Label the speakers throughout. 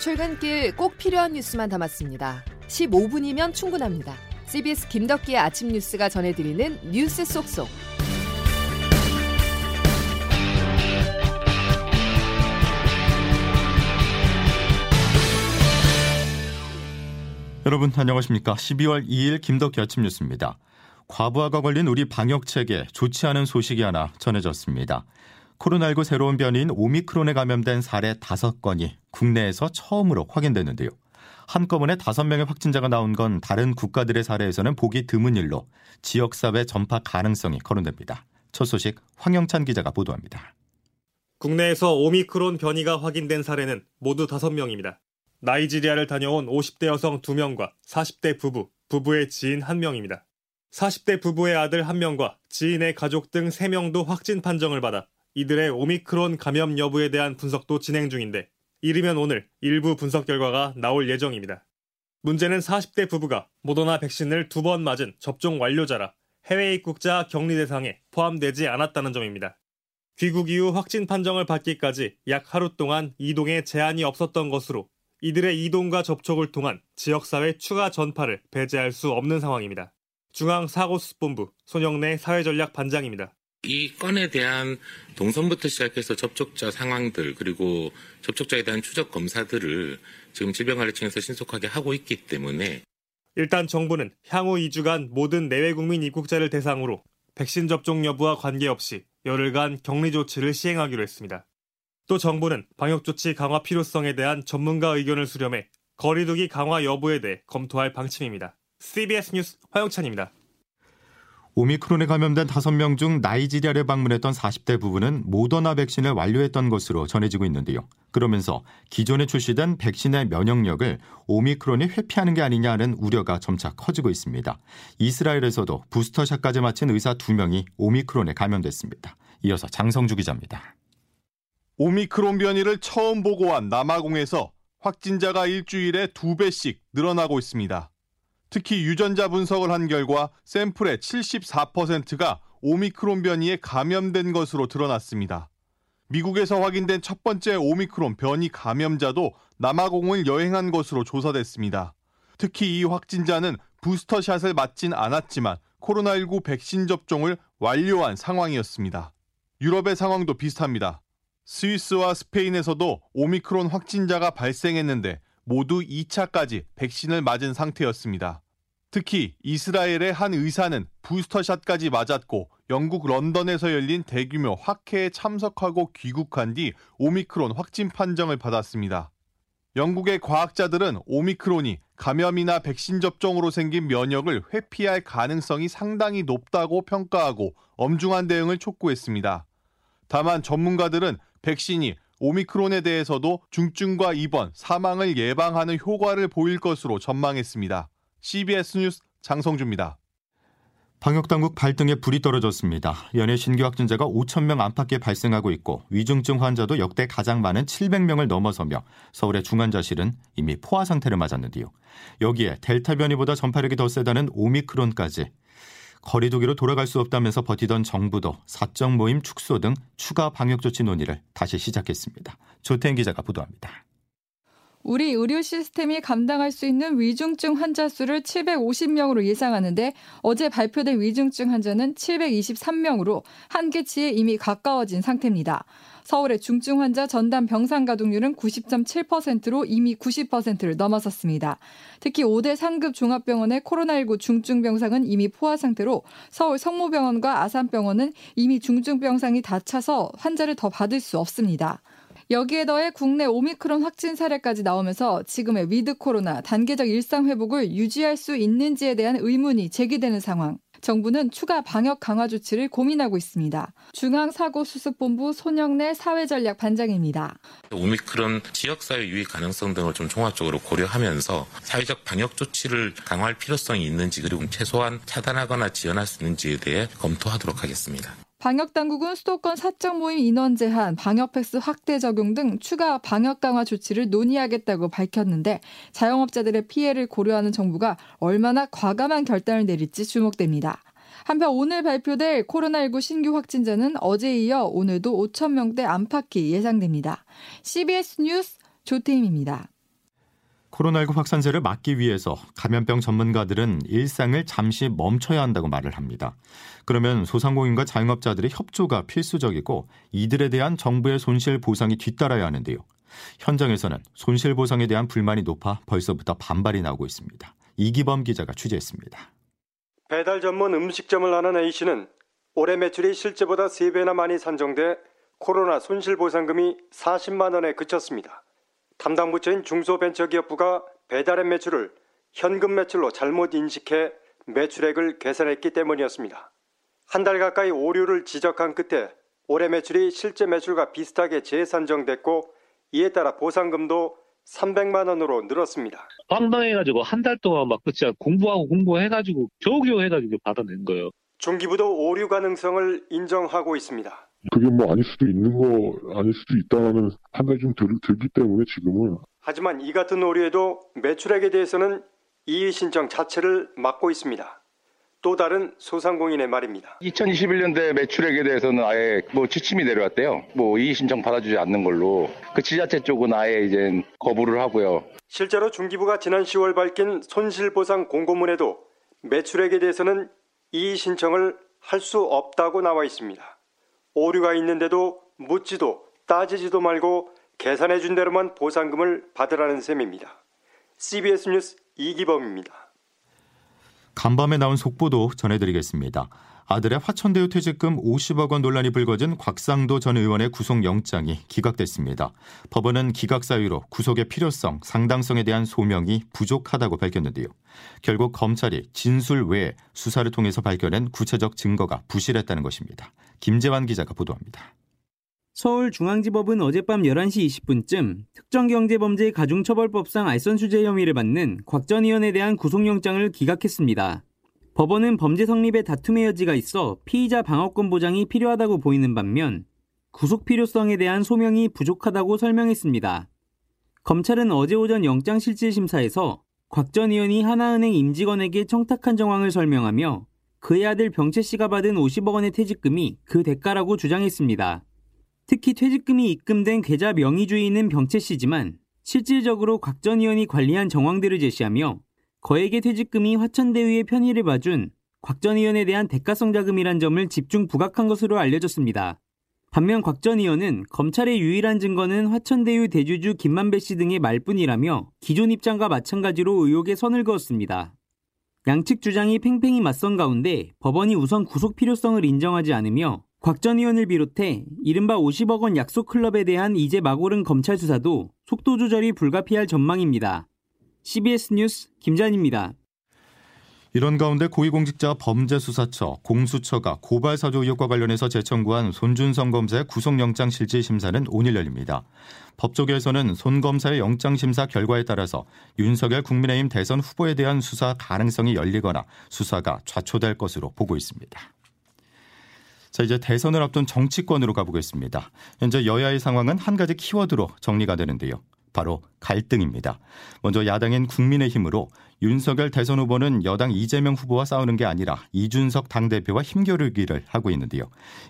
Speaker 1: 출근길 꼭 필요한 뉴스만 담았습니다. 15분이면 충분합니다. CBS 김덕기의 아침 뉴스가 전해드리는 뉴스 속속.
Speaker 2: 여러분 안녕하십니까? 12월 2일 김덕기 아침 뉴스입니다. 과부하가 걸린 우리 방역 체계 좋지 않은 소식이 하나 전해졌습니다. 코로나19 새로운 변이인 오미크론에 감염된 사례 5건이 국내에서 처음으로 확인됐는데요. 한꺼번에 5명의 확진자가 나온 건 다른 국가들의 사례에서는 보기 드문 일로 지역사회 전파 가능성이 거론됩니다. 첫 소식 황영찬 기자가 보도합니다.
Speaker 3: 국내에서 오미크론 변이가 확인된 사례는 모두 5명입니다. 나이지리아를 다녀온 50대 여성 2명과 40대 부부, 부부의 지인 1명입니다. 40대 부부의 아들 1명과 지인의 가족 등 3명도 확진 판정을 받아 이들의 오미크론 감염 여부에 대한 분석도 진행 중인데 이르면 오늘 일부 분석 결과가 나올 예정입니다. 문제는 40대 부부가 모더나 백신을 두 번 맞은 접종 완료자라 해외 입국자 격리 대상에 포함되지 않았다는 점입니다. 귀국 이후 확진 판정을 받기까지 약 하루 동안 이동에 제한이 없었던 것으로 이들의 이동과 접촉을 통한 지역사회 추가 전파를 배제할 수 없는 상황입니다. 중앙사고수습본부 손영래 사회전략 반장입니다.
Speaker 4: 이 건에 대한 동선부터 시작해서 접촉자 상황들 그리고 접촉자에 대한 추적 검사들을 지금 질병관리청에서 신속하게 하고 있기 때문에
Speaker 3: 일단 정부는 향후 2주간 모든 내외 국민 입국자를 대상으로 백신 접종 여부와 관계없이 열흘간 격리 조치를 시행하기로 했습니다. 또 정부는 방역 조치 강화 필요성에 대한 전문가 의견을 수렴해 거리두기 강화 여부에 대해 검토할 방침입니다. CBS 뉴스 화영찬입니다.
Speaker 2: 오미크론에 감염된 5명 중 나이지리아를 방문했던 40대 부부는 모더나 백신을 완료했던 것으로 전해지고 있는데요. 그러면서 기존에 출시된 백신의 면역력을 오미크론이 회피하는 게 아니냐는 우려가 점차 커지고 있습니다. 이스라엘에서도 부스터샷까지 마친 의사 2명이 오미크론에 감염됐습니다. 이어서 장성주 기자입니다.
Speaker 5: 오미크론 변이를 처음 보고한 남아공에서 확진자가 일주일에 2배씩 늘어나고 있습니다. 특히 유전자 분석을 한 결과 샘플의 74%가 오미크론 변이에 감염된 것으로 드러났습니다. 미국에서 확인된 첫 번째 오미크론 변이 감염자도 남아공을 여행한 것으로 조사됐습니다. 특히 이 확진자는 부스터샷을 맞진 않았지만 코로나19 백신 접종을 완료한 상황이었습니다. 유럽의 상황도 비슷합니다. 스위스와 스페인에서도 오미크론 확진자가 발생했는데 모두 2차까지 백신을 맞은 상태였습니다. 특히 이스라엘의 한 의사는 부스터샷까지 맞았고 영국 런던에서 열린 대규모 학회에 참석하고 귀국한 뒤 오미크론 확진 판정을 받았습니다. 영국의 과학자들은 오미크론이 감염이나 백신 접종으로 생긴 면역을 회피할 가능성이 상당히 높다고 평가하고 엄중한 대응을 촉구했습니다. 다만 전문가들은 백신이 오미크론에 대해서도 중증과 입원, 사망을 예방하는 효과를 보일 것으로 전망했습니다. CBS 뉴스 장성주입니다.
Speaker 2: 방역당국 발등에 불이 떨어졌습니다. 연일 신규 확진자가 5천 명 안팎에 발생하고 있고 위중증 환자도 역대 가장 많은 700명을 넘어서며 서울의 중환자실은 이미 포화 상태를 맞았는데요. 여기에 델타 변이보다 전파력이 더 세다는 오미크론까지 거리두기로 돌아갈 수 없다면서 버티던 정부도 사적 모임 축소 등 추가 방역 조치 논의를 다시 시작했습니다. 조태인 기자가 보도합니다.
Speaker 6: 우리 의료 시스템이 감당할 수 있는 위중증 환자 수를 750명으로 예상하는데 어제 발표된 위중증 환자는 723명으로 한계치에 이미 가까워진 상태입니다. 서울의 중증 환자 전담 병상 가동률은 90.7%로 이미 90%를 넘어섰습니다. 특히 5대 상급 종합병원의 코로나19 중증 병상은 이미 포화 상태로 서울 성모병원과 아산병원은 이미 중증 병상이 다 차서 환자를 더 받을 수 없습니다. 여기에 더해 국내 오미크론 확진 사례까지 나오면서 지금의 with 코로나 단계적 일상 회복을 유지할 수 있는지에 대한 의문이 제기되는 상황. 정부는 추가 방역 강화 조치를 고민하고 있습니다. 중앙사고수습본부 손영래 사회전략 반장입니다.
Speaker 4: 오미크론 지역사회 유입 가능성 등을 좀 종합적으로 고려하면서 사회적 방역 조치를 강화할 필요성이 있는지 그리고 최소한 차단하거나 지연할 수 있는지에 대해 검토하도록 하겠습니다.
Speaker 6: 방역 당국은 수도권 사적 모임 인원 제한, 방역 패스 확대 적용 등 추가 방역 강화 조치를 논의하겠다고 밝혔는데 자영업자들의 피해를 고려하는 정부가 얼마나 과감한 결단을 내릴지 주목됩니다. 한편 오늘 발표될 코로나19 신규 확진자는 어제에 이어 오늘도 5천 명대 안팎이 예상됩니다. CBS 뉴스 조태임입니다.
Speaker 2: 코로나19 확산세를 막기 위해서 감염병 전문가들은 일상을 잠시 멈춰야 한다고 말을 합니다. 그러면 소상공인과 자영업자들의 협조가 필수적이고 이들에 대한 정부의 손실 보상이 뒤따라야 하는데요. 현장에서는 손실 보상에 대한 불만이 높아 벌써부터 반발이 나오고 있습니다. 이기범 기자가 취재했습니다.
Speaker 7: 배달 전문 음식점을 하는 A씨는 올해 매출이 실제보다 3배나 많이 산정돼 코로나 손실 보상금이 40만 원에 그쳤습니다. 담당 부처인 중소벤처기업부가 배달앱 매출을 현금 매출로 잘못 인식해 매출액을 계산했기 때문이었습니다. 한 달 가까이 오류를 지적한 끝에 올해 매출이 실제 매출과 비슷하게 재산정됐고 이에 따라 보상금도 300만 원으로 늘었습니다.
Speaker 8: 황당해가지고 한 달 동안 막 그치 공부하고 공부해가지고 겨우겨우 해가지고 받아낸 거예요.
Speaker 7: 중기부도 오류 가능성을 인정하고 있습니다.
Speaker 9: 그게 뭐 아닐 수도 있는 거 아닐 수도 있다는 판단이 좀 들, 들기 때문에 지금은
Speaker 7: 하지만 이 같은 오류에도 매출액에 대해서는 이의 신청 자체를 막고 있습니다. 또 다른 소상공인의 말입니다.
Speaker 10: 2021년대 매출액에 대해서는 아예 뭐 지침이 내려왔대요. 뭐 이의 신청 받아주지 않는 걸로 그 지자체 쪽은 아예 이제 거부를 하고요.
Speaker 7: 실제로 중기부가 지난 10월 밝힌 손실보상 공고문에도 매출액에 대해서는 이의 신청을 할 수 없다고 나와 있습니다. 오류가 있는데도 묻지도 따지지도 말고 계산해 준 대로만 보상금을 받으라는 셈입니다. CBS 뉴스 이기범입니다.
Speaker 2: 간밤에 나온 속보도 전해드리겠습니다. 아들의 화천대유 퇴직금 50억 원 논란이 불거진 곽상도 전 의원의 구속영장이 기각됐습니다. 법원은 기각 사유로 구속의 필요성, 상당성에 대한 소명이 부족하다고 밝혔는데요. 결국 검찰이 진술 외에 수사를 통해서 발견한 구체적 증거가 부실했다는 것입니다. 김재환 기자가 보도합니다.
Speaker 11: 서울중앙지법은 어젯밤 11시 20분쯤 특정경제범죄 가중처벌법상 알선수재 혐의를 받는 곽 전 의원에 대한 구속영장을 기각했습니다. 법원은 범죄 성립에 다툼의 여지가 있어 피의자 방어권 보장이 필요하다고 보이는 반면 구속 필요성에 대한 소명이 부족하다고 설명했습니다. 검찰은 어제 오전 영장실질심사에서 곽 전 의원이 하나은행 임직원에게 청탁한 정황을 설명하며 그의 아들 병채 씨가 받은 50억 원의 퇴직금이 그 대가라고 주장했습니다. 특히 퇴직금이 입금된 계좌 명의 주인은 병채 씨지만 실질적으로 곽 전 의원이 관리한 정황들을 제시하며 거액의 퇴직금이 화천대유의 편의를 봐준 곽 전 의원에 대한 대가성 자금이란 점을 집중 부각한 것으로 알려졌습니다. 반면 곽 전 의원은 검찰의 유일한 증거는 화천대유 대주주 김만배 씨 등의 말뿐이라며 기존 입장과 마찬가지로 의혹에 선을 그었습니다. 양측 주장이 팽팽히 맞선 가운데 법원이 우선 구속 필요성을 인정하지 않으며 곽 전 의원을 비롯해 이른바 50억 원 약속 클럽에 대한 이제 막 오른 검찰 수사도 속도 조절이 불가피할 전망입니다. CBS 뉴스 김잔입니다.
Speaker 2: 이런 가운데 고위공직자 범죄수사처, 공수처가 고발 사주 의혹과 관련해서 재청구한 손준성 검사의 구속영장 실질 심사는 오늘 열립니다. 법조계에서는 손 검사의 영장 심사 결과에 따라서 윤석열 국민의힘 대선 후보에 대한 수사 가능성이 열리거나 수사가 좌초될 것으로 보고 있습니다. 자, 이제 대선을 앞둔 정치권으로 가보겠습니다. 현재 여야의 상황은 한 가지 키워드로 정리가 되는데요. 바로 갈등입니다. 먼저 야당인 국민의힘으로 윤석열 대선 후보는 여당 이재명 후보와 싸우는 게 아니라 이준석 당대표와 힘겨루기를 하고 있는데요.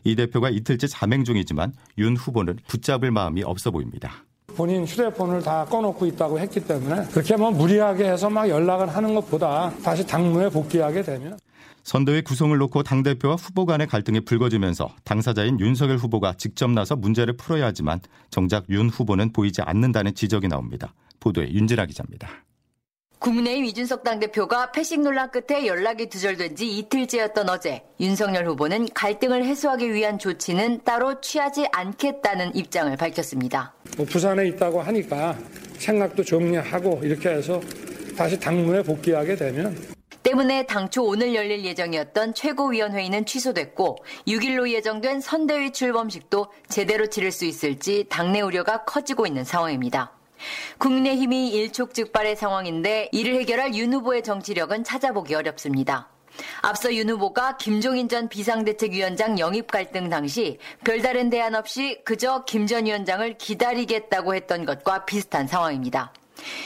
Speaker 2: 이 대표가 이틀째 자맹 중이지만 윤 후보는 붙잡을 마음이 없어 보입니다.
Speaker 12: 본인 휴대폰을 다 꺼놓고 있다고 했기 때문에 그렇게 뭐 무리하게 해서 막 연락을 하는 것보다 다시 당무에 복귀하게 되면
Speaker 2: 선대위 구성을 놓고 당대표와 후보 간의 갈등이 불거지면서 당사자인 윤석열 후보가 직접 나서 문제를 풀어야 하지만 정작 윤 후보는 보이지 않는다는 지적이 나옵니다. 보도에 윤진아 기자입니다.
Speaker 13: 국민의힘 이준석 당대표가 패식 논란 끝에 연락이 두절된 지 이틀째였던 어제 윤석열 후보는 갈등을 해소하기 위한 조치는 따로 취하지 않겠다는 입장을 밝혔습니다.
Speaker 12: 뭐 부산에 있다고 하니까 생각도 정리하고 이렇게 해서 다시 당문에 복귀하게 되면
Speaker 13: 때문에 당초 오늘 열릴 예정이었던 최고위원회의는 취소됐고 6일로 예정된 선대위 출범식도 제대로 치를 수 있을지 당내 우려가 커지고 있는 상황입니다. 국민의힘이 일촉즉발의 상황인데 이를 해결할 윤 후보의 정치력은 찾아보기 어렵습니다. 앞서 윤 후보가 김종인 전 비상대책위원장 영입 갈등 당시 별다른 대안 없이 그저 김 전 위원장을 기다리겠다고 했던 것과 비슷한 상황입니다.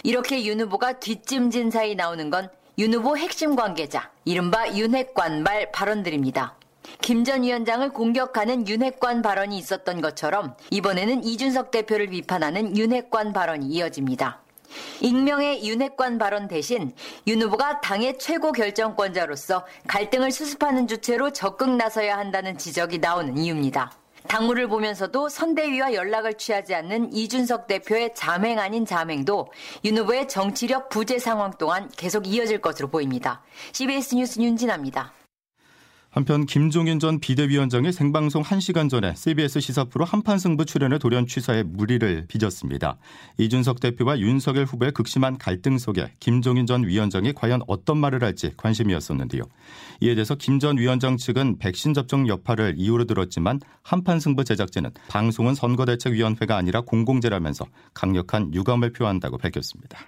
Speaker 13: 이렇게 윤 후보가 뒷짐진 사이 나오는 건 윤 후보 핵심 관계자, 이른바 윤핵관발 발언들입니다. 김 전 위원장을 공격하는 윤핵관 발언이 있었던 것처럼 이번에는 이준석 대표를 비판하는 윤핵관 발언이 이어집니다. 익명의 윤핵관 발언 대신 윤 후보가 당의 최고 결정권자로서 갈등을 수습하는 주체로 적극 나서야 한다는 지적이 나오는 이유입니다. 당무를 보면서도 선대위와 연락을 취하지 않는 이준석 대표의 자맹 아닌 자맹도 윤 후보의 정치력 부재 상황 동안 계속 이어질 것으로 보입니다. CBS 뉴스 윤진아입니다.
Speaker 2: 한편 김종인 전 비대위원장이 생방송 1시간 전에 CBS 시사 프로 한판 승부 출연을 돌연 취사해 무리를 빚었습니다. 이준석 대표와 윤석열 후보의 극심한 갈등 속에 김종인 전 위원장이 과연 어떤 말을 할지 관심이었었는데요. 이에 대해서 김 전 위원장 측은 백신 접종 여파를 이유로 들었지만 한판 승부 제작진은 방송은 선거대책위원회가 아니라 공공재라면서 강력한 유감을 표한다고 밝혔습니다.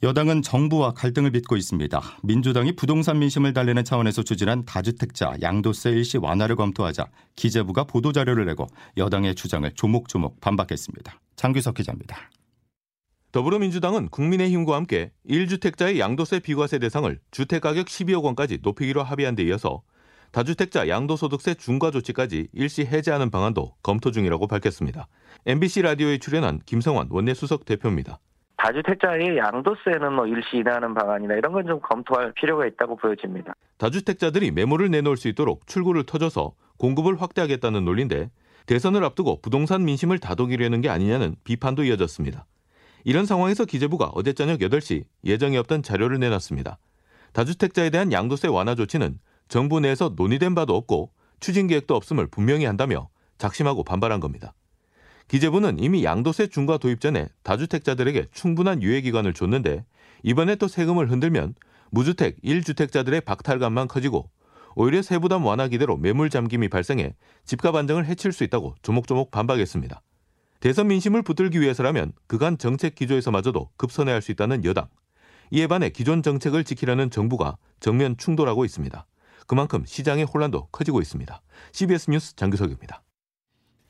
Speaker 2: 여당은 정부와 갈등을 빚고 있습니다. 민주당이 부동산 민심을 달래는 차원에서 추진한 다주택자 양도세 일시 완화를 검토하자 기재부가 보도자료를 내고 여당의 주장을 조목조목 반박했습니다. 장규석 기자입니다.
Speaker 14: 더불어민주당은 국민의힘과 함께 1주택자의 양도세 비과세 대상을 주택가격 12억 원까지 높이기로 합의한 데 이어서 다주택자 양도소득세 중과 조치까지 일시 해제하는 방안도 검토 중이라고 밝혔습니다. MBC 라디오에 출연한 김성환 원내수석 대표입니다.
Speaker 15: 다주택자의 양도세는 뭐 일시 인하하는 방안이나 이런 건 좀 검토할 필요가 있다고 보여집니다.
Speaker 14: 다주택자들이 매물을 내놓을 수 있도록 출구를 터져서 공급을 확대하겠다는 논리인데 대선을 앞두고 부동산 민심을 다독이려는 게 아니냐는 비판도 이어졌습니다. 이런 상황에서 기재부가 어제 저녁 8시 예정이 없던 자료를 내놨습니다. 다주택자에 대한 양도세 완화 조치는 정부 내에서 논의된 바도 없고 추진 계획도 없음을 분명히 한다며 작심하고 반발한 겁니다. 기재부는 이미 양도세 중과 도입 전에 다주택자들에게 충분한 유예 기간을 줬는데 이번에 또 세금을 흔들면 무주택 1주택자들의 박탈감만 커지고 오히려 세부담 완화 기대로 매물 잠김이 발생해 집값 안정을 해칠 수 있다고 조목조목 반박했습니다. 대선 민심을 붙들기 위해서라면 그간 정책 기조에서마저도 급선회할 수 있다는 여당. 이에 반해 기존 정책을 지키려는 정부가 정면 충돌하고 있습니다. 그만큼 시장의 혼란도 커지고 있습니다. CBS 뉴스 장규석입니다.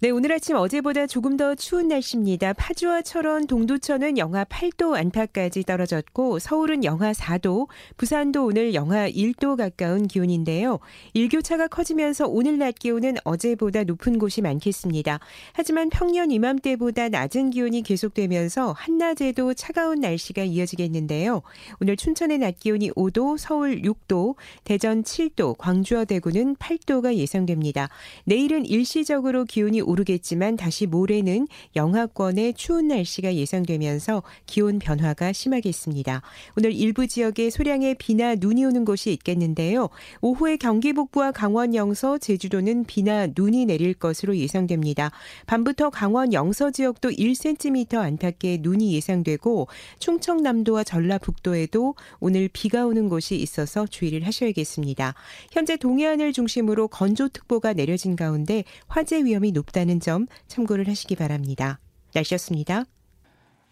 Speaker 16: 네, 오늘 아침 어제보다 조금 더 추운 날씨입니다. 파주와 철원, 동두천은 영하 8도 안팎까지 떨어졌고 서울은 영하 4도, 부산도 오늘 영하 1도 가까운 기온인데요. 일교차가 커지면서 오늘 낮 기온은 어제보다 높은 곳이 많겠습니다. 하지만 평년 이맘때보다 낮은 기온이 계속되면서 한낮에도 차가운 날씨가 이어지겠는데요. 오늘 춘천의 낮 기온이 5도, 서울 6도, 대전 7도, 광주와 대구는 8도가 예상됩니다. 내일은 일시적으로 기온이 오르겠지만 다시 모레는 영하권의 추운 날씨가 예상되면서 기온 변화가 심하겠습니다. 오늘 일부 지역에 소량의 비나 눈이 오는 곳이 있겠는데요. 오후에 경기 북부와 강원 영서, 제주도는 비나 눈이 내릴 것으로 예상됩니다. 밤부터 강원 영서 지역도 1cm 안팎의 눈이 예상되고 충청남도와 전라북도에도 오늘 비가 오는 곳이 있어서 주의를 하셔야겠습니다. 현재 동해안을 중심으로 건조특보가 내려진 가운데 화재 위험이 높다 있다는 점 참고를 하시기 바랍니다. 날씨였습니다.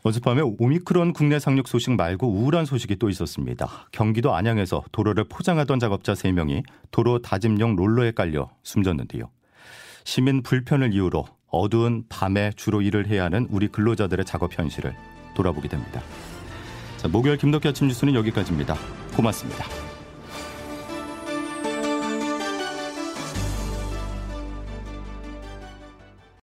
Speaker 2: 어젯밤에 오미크론 국내 상륙 소식 말고 우울한 소식이 또 있었습니다. 경기도 안양에서 도로를 포장하던 작업자 3명이 도로 다짐용 롤러에 깔려 숨졌는데요. 시민 불편을 이유로 어두운 밤에 주로 일을 해야 하는 우리 근로자들의 작업 현실을 돌아보게 됩니다. 자, 목요일 김덕기 아침 뉴스는 여기까지입니다. 고맙습니다.